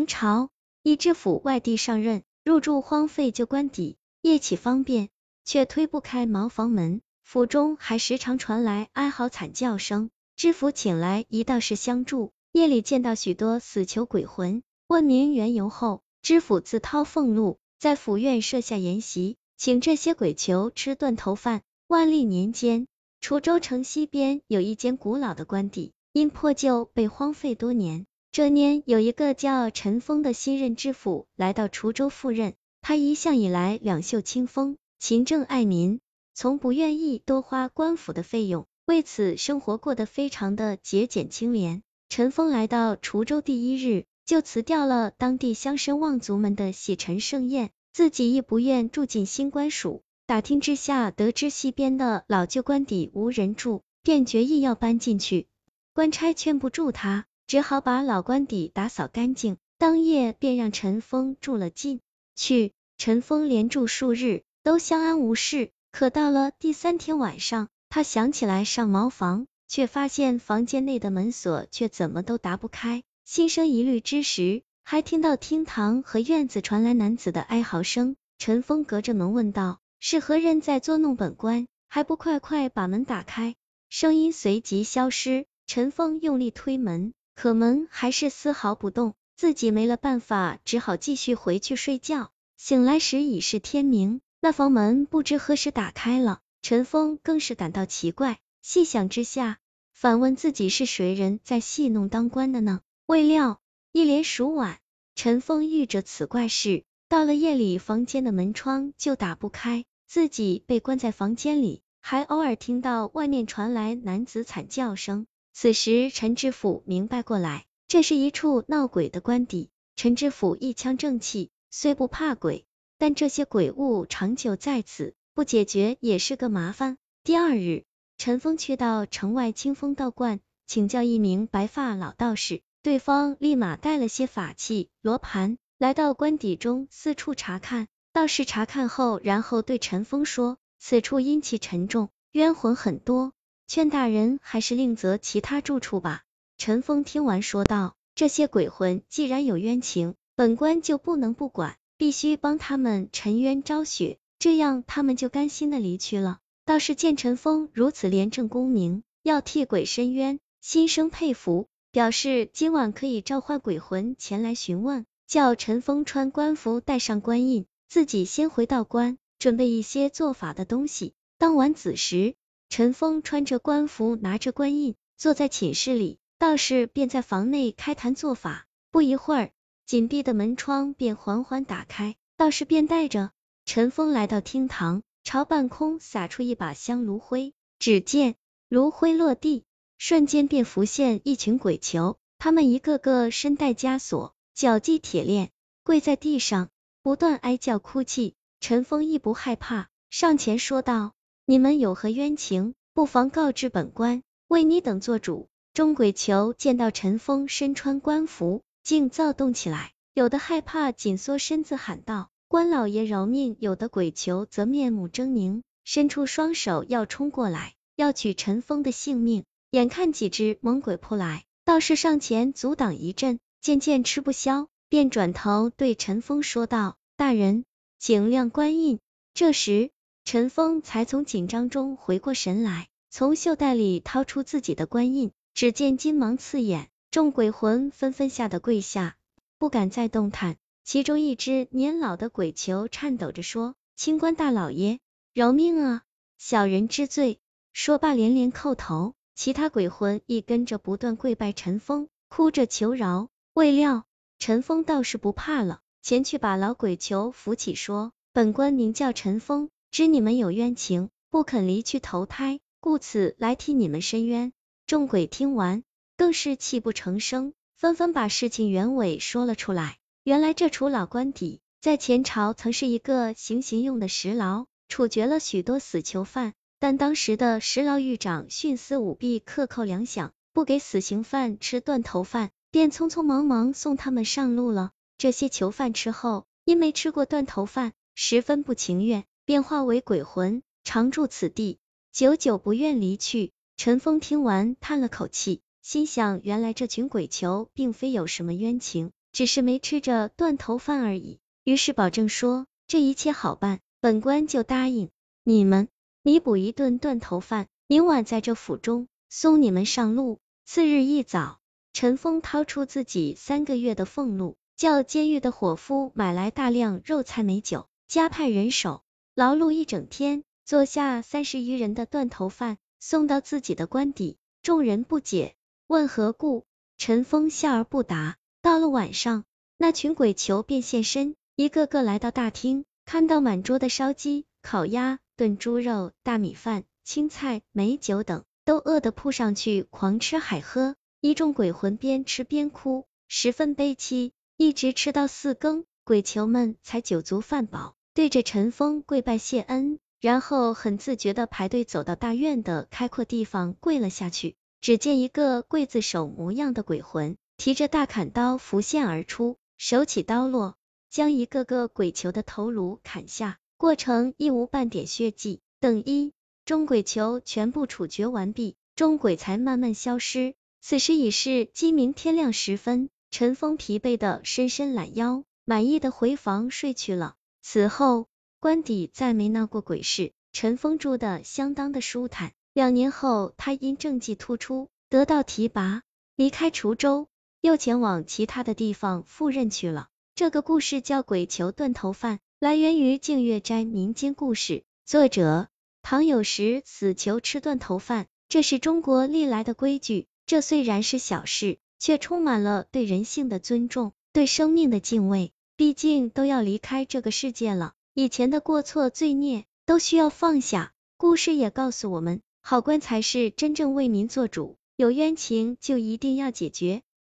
明朝一知府外地上任，入住荒废旧官邸，夜起方便，却推不开茅房门，府中还时常传来哀嚎惨叫声。知府请来一道士相助，夜里见到许多死囚鬼魂，问明缘由后，知府自掏俸禄，在府院设下筵席，请这些鬼囚吃断头饭。万历年间，滁州城西边有一间古老的官邸，因破旧被荒废多年。这年，有一个叫陈峰的新任知府来到滁州赴任。他一向以来两袖清风，勤政爱民，从不愿意多花官府的费用，为此生活过得非常的节俭清廉。陈峰来到滁州第一日，就辞掉了当地乡绅望族们的洗尘盛宴，自己亦不愿住进新官署。打听之下，得知西边的老旧官邸无人住，便决意要搬进去。官差劝不住他。只好把老官邸打扫干净，当夜便让陈峰住了进去。陈峰连住数日，都相安无事。可到了第三天晚上，他想起来上茅房，却发现房间内的门锁却怎么都打不开。心生疑虑之时，还听到厅堂和院子传来男子的哀嚎声。陈峰隔着门问道：“是何人在捉弄本官？还不快快把门打开！”声音随即消失。陈峰用力推门。可门还是丝毫不动，自己没了办法，只好继续回去睡觉。醒来时已是天明，那房门不知何时打开了，陈峰更是感到奇怪。细想之下，反问自己是谁人在戏弄当官的呢？未料一连数晚，陈峰遇着此怪事，到了夜里，房间的门窗就打不开，自己被关在房间里，还偶尔听到外面传来男子惨叫声。此时，陈知府明白过来，这是一处闹鬼的官邸。陈知府一腔正气，虽不怕鬼，但这些鬼物长久在此，不解决也是个麻烦。第二日，陈峰去到城外清风道观，请教一名白发老道士，对方立马带了些法器、罗盘，来到官邸中四处查看。道士查看后，然后对陈峰说：“此处阴气沉重，冤魂很多。”劝大人还是另择其他住处吧。陈峰听完说道：“这些鬼魂既然有冤情，本官就不能不管，必须帮他们沉冤昭雪，这样他们就甘心的离去了。”道士见陈峰如此廉政公明，要替鬼伸冤，心生佩服，表示今晚可以召唤鬼魂前来询问，叫陈峰穿官服，带上官印，自己先回道观，准备一些做法的东西。当晚子时。陈峰穿着官服，拿着官印，坐在寝室里，道士便在房内开坛做法。不一会儿，紧闭的门窗便缓缓打开，道士便带着陈峰来到厅堂，朝半空撒出一把香炉灰。只见炉灰落地，瞬间便浮现一群鬼囚，他们一个个身带枷锁，脚系铁链，跪在地上，不断哀叫哭泣。陈峰亦不害怕，上前说道。你们有何冤情，不妨告知本官，为你等做主。众鬼囚见到陈峰身穿官服，竟躁动起来，有的害怕，紧缩身子喊道：“官老爷饶命！”有的鬼囚则面目狰狞，伸出双手要冲过来，要取陈峰的性命。眼看几只猛鬼扑来，道士上前阻挡一阵，渐渐吃不消，便转头对陈峰说道：“大人，请亮官印。”这时。陈峰才从紧张中回过神来，从袖袋里掏出自己的官印，只见金芒刺眼，众鬼魂纷纷吓得跪下，不敢再动弹。其中一只年老的鬼囚颤抖着说：“清官大老爷，饶命啊，小人知罪。”说罢连连叩头，其他鬼魂亦跟着不断跪拜陈峰，哭着求饶。未料陈峰倒是不怕了，前去把老鬼囚扶起，说：“本官名叫陈峰。”知你们有冤情，不肯离去投胎，故此来替你们伸冤。众鬼听完，更是泣不成声，纷纷把事情原委说了出来。原来这处老官邸，在前朝曾是一个行刑用的石牢，处决了许多死囚犯。但当时的石牢狱长徇私舞弊，克扣粮饷，不给死刑犯吃断头饭，便匆匆忙忙送他们上路了。这些囚犯吃后，因没吃过断头饭，十分不情愿。便化为鬼魂，常住此地，久久不愿离去。陈峰听完，叹了口气，心想：原来这群鬼囚并非有什么冤情，只是没吃着断头饭而已。于是保证说这一切好办，本官就答应你们弥补一顿断头饭，明晚在这府中送你们上路。次日一早，陈峰掏出自己三个月的俸禄，叫监狱的伙夫买来大量肉菜美酒，加派人手，劳碌一整天，做下三十余人的断头饭，送到自己的官邸。众人不解，问何故？陈峰笑而不答。到了晚上，那群鬼囚便现身，一个个来到大厅，看到满桌的烧鸡、烤鸭、炖猪肉、大米饭、青菜、美酒等，都饿得扑上去狂吃海喝。一众鬼魂边吃边哭，十分悲戚，一直吃到四更，鬼囚们才酒足饭饱，对着陈峰跪拜谢恩。然后很自觉的排队走到大院的开阔地方跪了下去。只见一个刽子手模样的鬼魂提着大砍刀浮现而出，手起刀落，将一个个鬼囚的头颅砍下，过程亦无半点血迹。等一众鬼囚全部处决完毕，众鬼才慢慢消失。此时已是鸡鸣天亮时分，陈峰疲惫的伸伸懒腰，满意的回房睡去了。此后。官邸再没闹过鬼事，陈峰住的相当的舒坦。两年后，他因政绩突出，得到提拔，离开滁州，又前往其他的地方赴任去了。这个故事叫《鬼囚断头饭》，来源于净月斋民间故事，作者唐有时死囚吃断头饭，这是中国历来的规矩。这虽然是小事，却充满了对人性的尊重，对生命的敬畏。毕竟都要离开这个世界了。以前的过错罪孽都需要放下，故事也告诉我们，好官才是真正为民做主，有冤情就一定要解决。